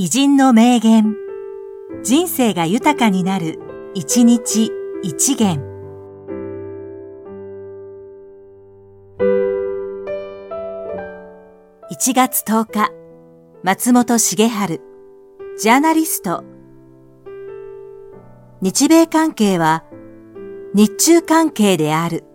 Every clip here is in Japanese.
偉人の名言。人生が豊かになる、一日一元。1月10日、松本茂春、ジャーナリスト。日米関係は、日中関係である。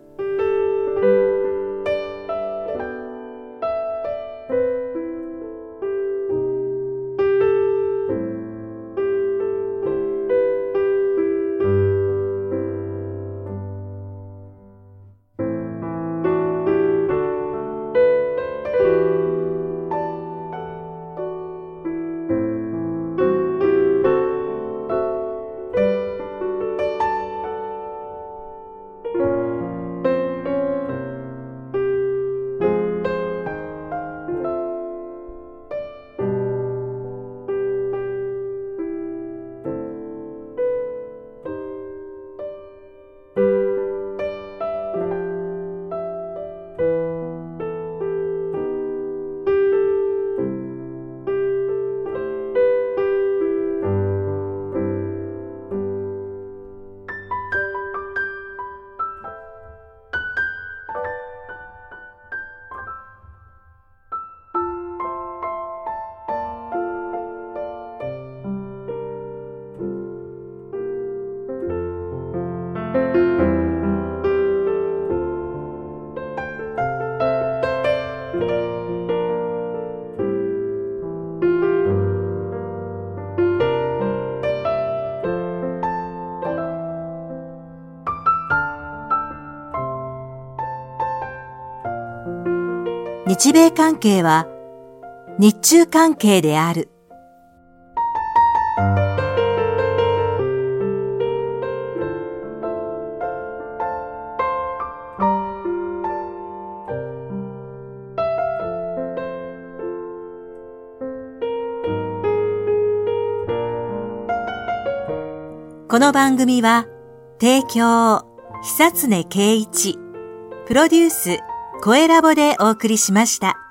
日米関係は日中関係である。この番組は提供久常圭一プロデュース声ラボでお送りしました。